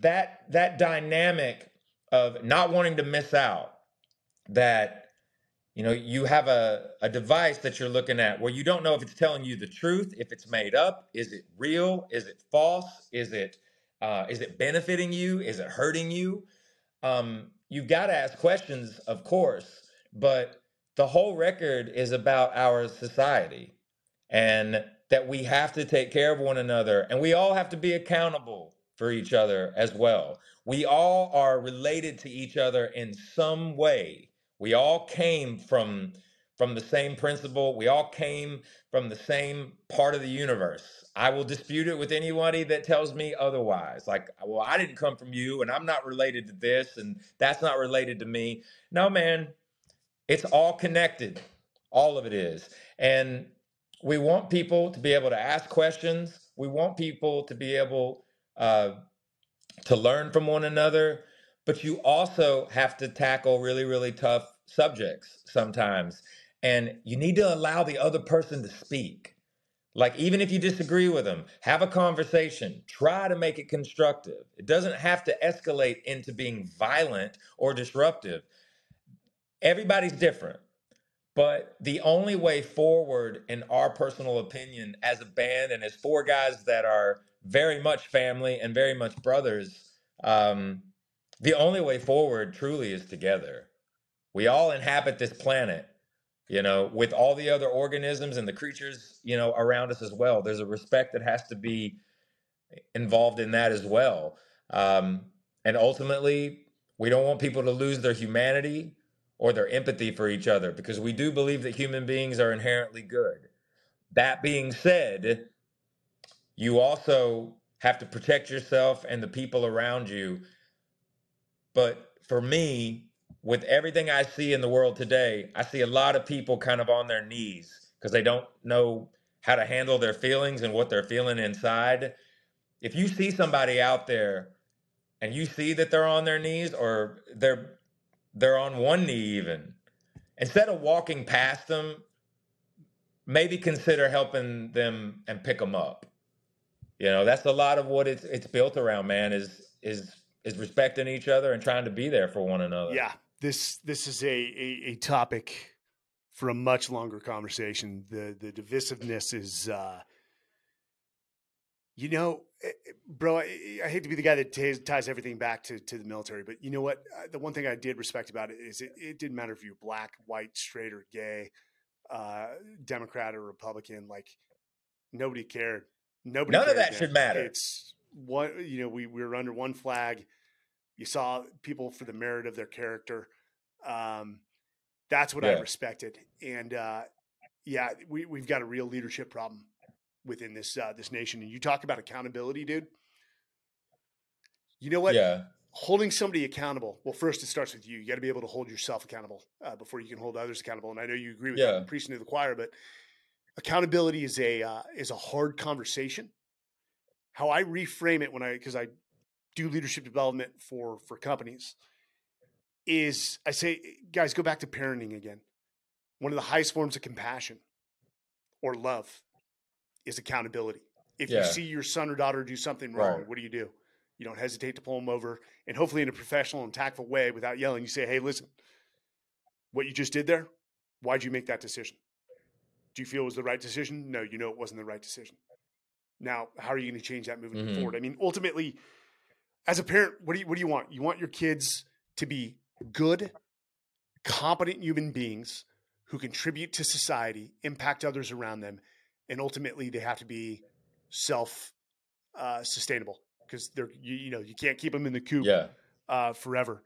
that that dynamic of not wanting to miss out that you know you have a, a device that you're looking at where you don't know if it's telling you the truth if it's made up is it real is it false is it uh, is it benefiting you is it hurting you? Um, you've got to ask questions, of course, but the whole record is about our society and that we have to take care of one another and we all have to be accountable for each other as well. We all are related to each other in some way. We all came from from the same principle. We all came from the same part of the universe. I will dispute it with anybody that tells me otherwise. Like, well, I didn't come from you and I'm not related to this and that's not related to me. No, man, it's all connected. All of it is. And we want people to be able to ask questions. We want people to be able uh, to learn from one another, but you also have to tackle really, really tough subjects sometimes. And you need to allow the other person to speak. Like, even if you disagree with them, have a conversation. Try to make it constructive. It doesn't have to escalate into being violent or disruptive. Everybody's different. But the only way forward, in our personal opinion, as a band and as four guys that are very much family and very much brothers, um, the only way forward truly is together. We all inhabit this planet, you know, with all the other organisms and the creatures, you know, around us as well. There's a respect that has to be involved in that as well. Um, and ultimately, we don't want people to lose their humanity or their empathy for each other because we do believe that human beings are inherently good. That being said, you also have to protect yourself and the people around you. But for me, with everything I see in the world today, I see a lot of people kind of on their knees because they don't know how to handle their feelings and what they're feeling inside. If you see somebody out there and you see that they're on their knees or they're they're on one knee even. Instead of walking past them, maybe consider helping them and pick them up. You know, that's a lot of what it's it's built around, man, is is is respecting each other and trying to be there for one another. Yeah. This this is a a, a topic for a much longer conversation. The the divisiveness is uh you know, eh, eh, bro, I, I, hate to be the guy that ties, ties everything back to, to the military, but you know what? Uh, the one thing I did respect about it is it, it didn't matter if you're black, white, straight, or gay, uh, Democrat or Republican. Like nobody cared. Nobody. None of that should matter. It's what You know, we, we were under one flag. You saw people for the merit of their character. Um, that's what yeah. I respected. And uh, yeah, we we've got a real leadership problem within this uh, this nation. And you talk about accountability, dude. You know what? Yeah. Holding somebody accountable. Well, first it starts with you. You got to be able to hold yourself accountable uh, before you can hold others accountable. And I know you agree with yeah. that, preaching to the choir, but accountability is a uh, is a hard conversation. How I reframe it when I because I do leadership development for for companies is I say, guys, go back to parenting again. One of the highest forms of compassion or love is accountability. If yeah. you see your son or daughter do something wrong, right. what do you do? You don't hesitate to pull them over, and hopefully in a professional and tactful way, without yelling, you say, "Hey, listen, what you just did there. Why'd you make that decision? Do you feel it was the right decision? No, you know it wasn't the right decision. Now, how are you going to change that moving mm-hmm. forward? I mean, ultimately, as a parent, what do you what do you want? You want your kids to be good, competent human beings who contribute to society, impact others around them, and ultimately they have to be self uh, sustainable because they're you, you, know you can't keep them in the coop yeah. uh, forever.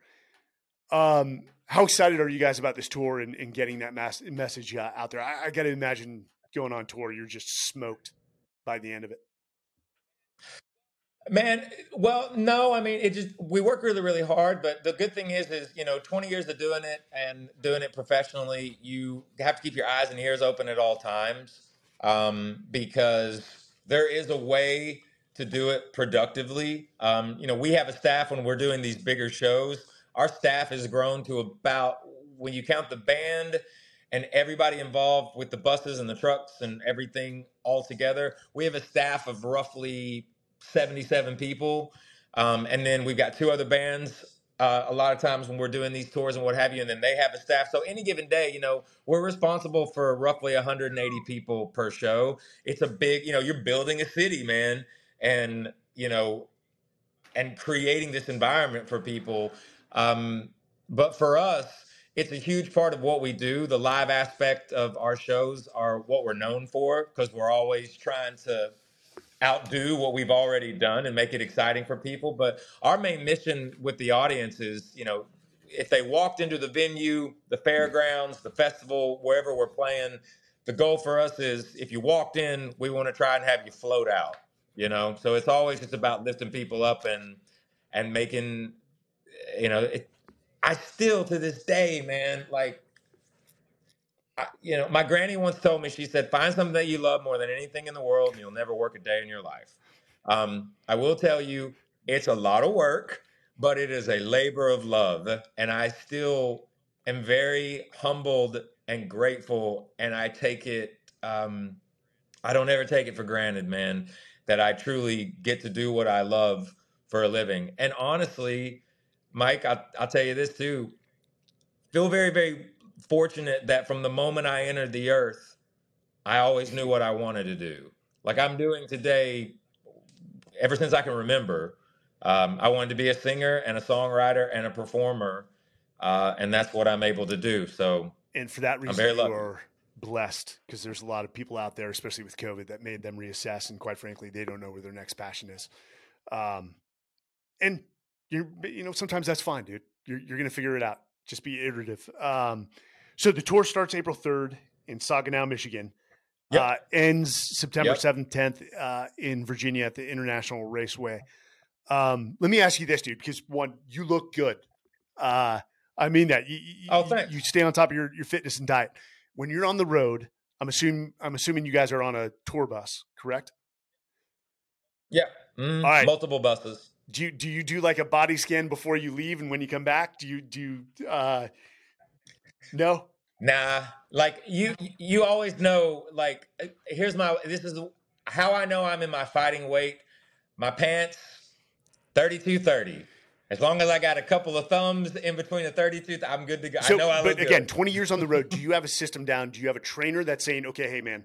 Um, how excited are you guys about this tour and, and getting that mass- message uh, out there? I, I got to imagine going on tour, you're just smoked by the end of it. Man, well, no, I mean, it just we work really, really hard. But the good thing is, is you know, 20 years of doing it and doing it professionally, you have to keep your eyes and ears open at all times um, because there is a way to do it productively. Um, you know, we have a staff when we're doing these bigger shows. Our staff has grown to about when you count the band and everybody involved with the buses and the trucks and everything all together, we have a staff of roughly 77 people. Um, and then we've got two other bands uh, a lot of times when we're doing these tours and what have you, and then they have a staff. So any given day, you know, we're responsible for roughly 180 people per show. It's a big, you know, you're building a city, man, and you know, and creating this environment for people. Um, but for us, it's a huge part of what we do. The live aspect of our shows are what we're known for because we're always trying to outdo what we've already done and make it exciting for people. But our main mission with the audience is, you know, if they walked into the venue, the fairgrounds, the festival, wherever we're playing, the goal for us is if you walked in, we want to try and have you float out. You know, so it's always just about lifting people up and and making, you know, it, I still to this day, man, like you know, my granny once told me, she said, find something that you love more than anything in the world, and you'll never work a day in your life. Um, I will tell you, it's a lot of work, but it is a labor of love. And I still am very humbled and grateful. And I take it, um, I don't ever take it for granted, man, that I truly get to do what I love for a living. And honestly, Mike, I, I'll tell you this too. Feel very, very fortunate that from the moment I entered the earth, I always knew what I wanted to do. Like I'm doing today, ever since I can remember. Um, I wanted to be a singer and a songwriter and a performer, uh, and that's what I'm able to do. So, and for that reason, I'm very lucky. you are blessed because there's a lot of people out there, especially with COVID, that made them reassess, and quite frankly, they don't know where their next passion is. Um, and you you know sometimes that's fine, dude. You're you're gonna figure it out. Just be iterative. Um, so the tour starts April 3rd in Saginaw, Michigan. Yep. Uh, ends September yep. 7th, 10th uh, in Virginia at the International Raceway. Um, let me ask you this, dude, because one, you look good. Uh, I mean that. You, oh, thanks. You, you stay on top of your, your fitness and diet. When you're on the road, I'm assuming I'm assuming you guys are on a tour bus, correct? Yeah. Mm, All right. Multiple buses. Do you do you do like a body scan before you leave and when you come back? Do you do you uh no? Nah, like you, you always know. Like, uh, here's my. This is how I know I'm in my fighting weight. My pants, thirty-two thirty. As long as I got a couple of thumbs in between the 32, I'm good to go. So, I know I But again, 20 years on the road, do you have a system down? Do you have a trainer that's saying, okay, hey, man,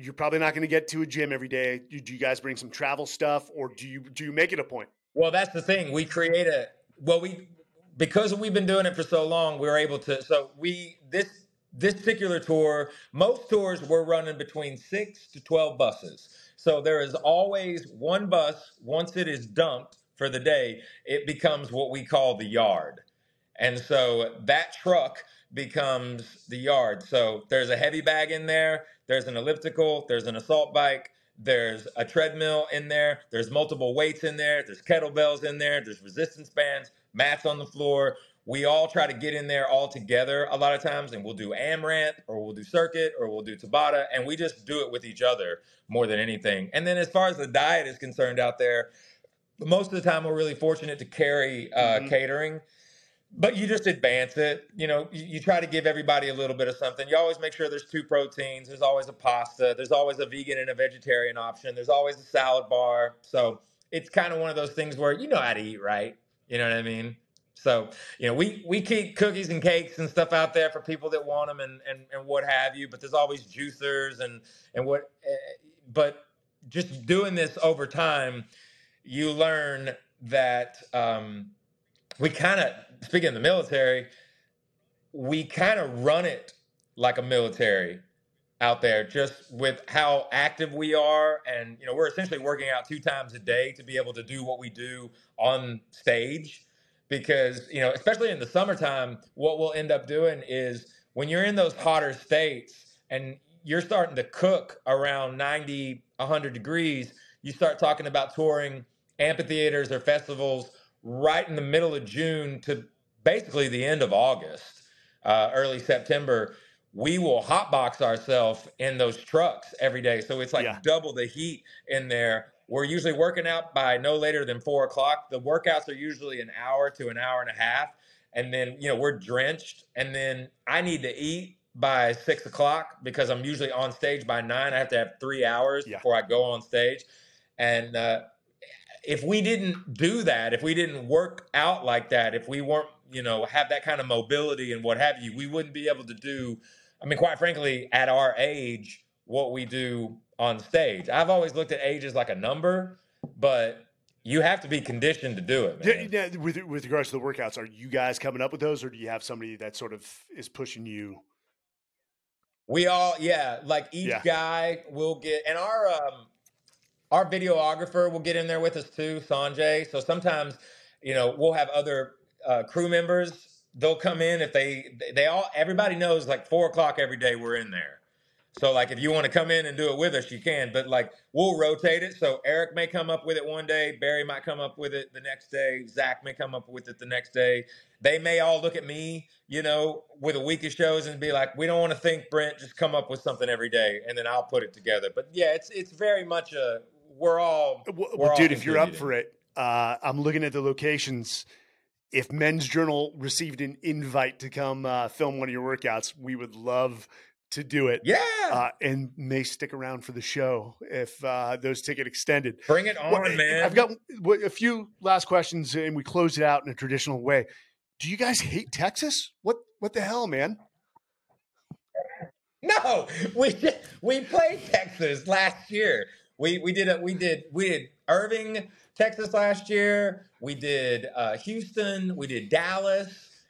you're probably not going to get to a gym every day. Do, you guys bring some travel stuff or do you, do you make it a point? Well, that's the thing. We create a, well, we, because we've been doing it for so long, we are able to. So we this this particular tour, most tours we're running between six to twelve buses. So there is always one bus. Once it is dumped for the day, it becomes what we call the yard, and so that truck becomes the yard. So there's a heavy bag in there. There's an elliptical. There's an assault bike. There's a treadmill in there. There's multiple weights in there. There's kettlebells in there. There's resistance bands mats on the floor. We all try to get in there all together a lot of times, and we'll do AMRAP or we'll do circuit or we'll do Tabata, and we just do it with each other more than anything. And then as far as the diet is concerned out there, most of the time we're really fortunate to carry uh, mm-hmm. catering but you just advance it. You know, you, you, try to give everybody a little bit of something. You always make sure there's two proteins. There's always a pasta. There's always a vegan and a vegetarian option. There's always a salad bar. So it's kind of one of those things where you know how to eat right. You know what I mean? So, you know, we, we keep cookies and cakes and stuff out there for people that want them and, and, and what have you, but there's always juicers and, and what, uh, but just doing this over time, you learn that um, we kind of, speaking of the military, we kind of run it like a military out there just with how active we are. And you know we're essentially working out two times a day to be able to do what we do on stage because you know especially in the summertime what we'll end up doing is when you're in those hotter states and you're starting to cook around 90 100 degrees you start talking about touring amphitheaters or festivals right in the middle of june to basically the end of august uh, early september we will hotbox ourselves in those trucks every day. So it's like yeah. double the heat in there. We're usually working out by no later than four o'clock. The workouts are usually an hour to an hour and a half. And then, you know, we're drenched. And then I need to eat by six o'clock because I'm usually on stage by nine. I have to have three hours yeah. before I go on stage. And uh, if we didn't do that, if we didn't work out like that, if we weren't, you know, have that kind of mobility and what have you, we wouldn't be able to do I mean, quite frankly, at our age, what we do on stage. I've always looked at age as like a number, but you have to be conditioned to do it. Man. Yeah, with with regards to the workouts, are you guys coming up with those, or do you have somebody that sort of is pushing you? We all, yeah, like each yeah. guy will get, and our um, our videographer will get in there with us too, Sanjay. So sometimes, you know, we'll have other uh, crew members they'll come in if they they all everybody knows like four o'clock every day we're in there. So like if you want to come in and do it with us, you can. But like we'll rotate it. So Eric may come up with it one day, Barry might come up with it the next day, Zach may come up with it the next day. They may all look at me, you know, with a week of shows and be like, "We don't want to think, Brent. Just come up with something every day, and then I'll put it together." But yeah, it's it's very much a we're all. Well, we're dude, if you're up for it, uh, I'm looking at the locations. If Men's Journal received an invite to come uh, film one of your workouts, we would love to do it. Yeah. Uh, and may stick around for the show if uh, those ticket extended. Bring it on, well, man. I've got a few last questions and we close it out in a traditional way. Do you guys hate Texas? What what the hell, man? No, we we played Texas last year. We we did a, we did we did Irving, Texas last year. We did uh, Houston. We did Dallas.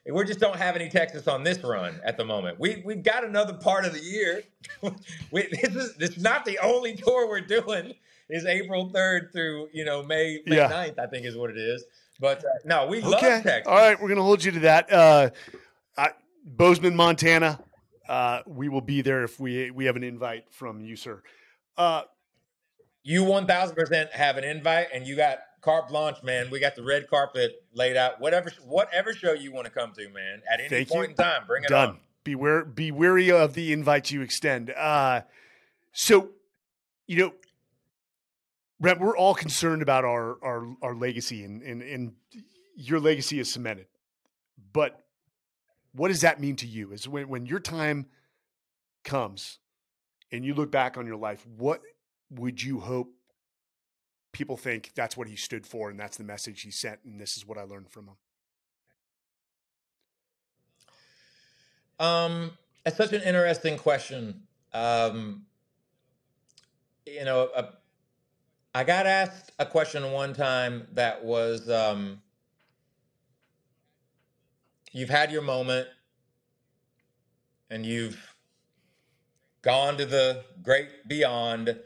We just don't have any Texas on this run at the moment. We we've got another part of the year. we, this is this is not the only tour we're doing. Is April third through you know May May yeah. 9th, I think is what it is. But uh, no, we okay. love Texas. All right, we're gonna hold you to that. Uh, I, Bozeman, Montana. Uh, we will be there if we we have an invite from you, sir. You one thousand percent have an invite, and you got carte blanche, man. We got the red carpet laid out. Whatever, whatever show you want to come to, man. At any Thank point you. in time, bring it Done. on. Beware, be wary of the invites you extend. Uh, so, you know, we're all concerned about our our our legacy, and and and your legacy is cemented. But what does that mean to you? Is when when your time comes, and you look back on your life, what would you hope people think that's what he stood for and that's the message he sent and this is what I learned from him? Um, it's such an interesting question. Um, you know, a, I got asked a question one time that was, um, you've had your moment and you've gone to the great beyond,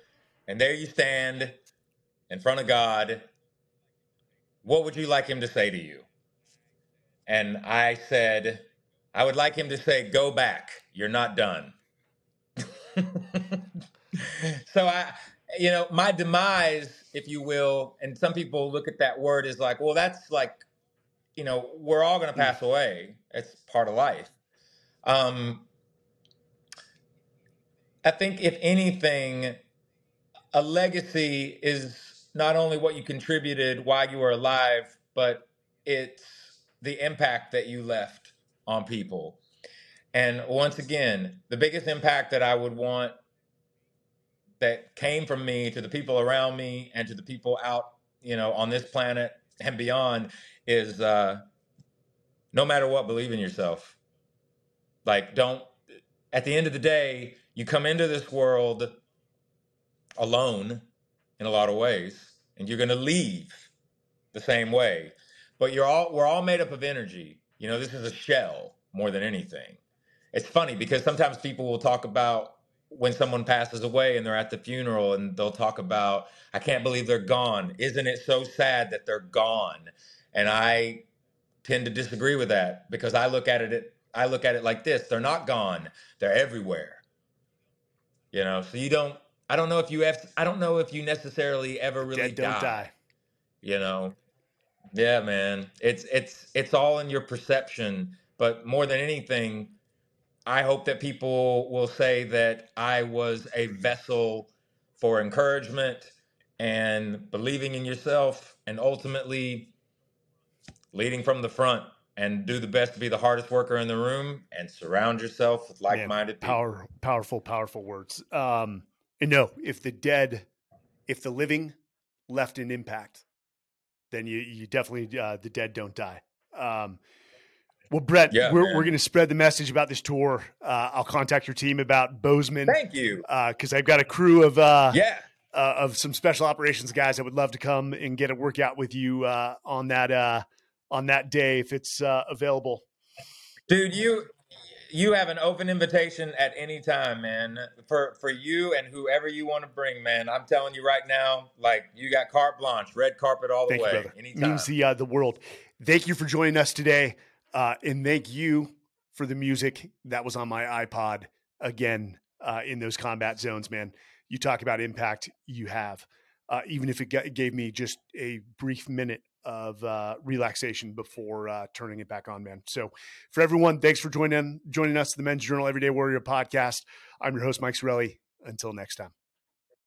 and there you stand in front of God, what would you like him to say to you? And I said, I would like him to say, Go back. You're not done. so I, you know, my demise, if you will, and some people look at that word as like, well, that's like, you know, we're all going to pass away. It's part of life. Um, I think if anything, a legacy is not only what you contributed while you were alive, but it's the impact that you left on people. And once again, the biggest impact that I would want that came from me to the people around me and to the people out, you know, on this planet and beyond is uh, no matter what, believe in yourself. Like, don't, at the end of the day, you come into this world alone in a lot of ways, and you're going to leave the same way. But you're all we're all made up of energy. You know, this is a shell more than anything. It's funny because sometimes people will talk about when someone passes away and they're at the funeral and they'll talk about I can't believe they're gone. Isn't it so sad that they're gone? And I tend to disagree with that because I look at it I look at it like this. They're not gone. They're everywhere. You know, so you don't I don't know if you have. I don't know if you necessarily ever really Dead don't die. die. You know, yeah, man. It's it's it's all in your perception. But more than anything, I hope that people will say that I was a vessel for encouragement and believing in yourself, and ultimately leading from the front and do the best to be the hardest worker in the room and surround yourself with like-minded Man, power, people. Powerful, powerful words. Um, and no, if the dead, if the living left an impact, then you you definitely uh, the dead don't die. Um, well, Brett, yeah, we're, we're going to spread the message about this tour. Uh, I'll contact your team about Bozeman. Thank you, because uh, I've got a crew of uh, yeah uh, of some special operations guys that would love to come and get a workout with you uh, on that on that day if it's available. Dude, you you have an open invitation at any time, man. For for you and whoever you want to bring, man. I'm telling you right now, like you got carte blanche, red carpet all the thank way. You, Anytime. Means the uh, the world. Thank you for joining us today, uh, and thank you for the music that was on my iPod again. uh, in those combat zones, man. You talk about impact, you have. Uh, even if it g- gave me just a brief minute of uh, relaxation before uh, turning it back on, man. So, for everyone, thanks for joining joining us, the Men's Journal Everyday Warrior podcast. I'm your host, Mike Sarraille. Until next time.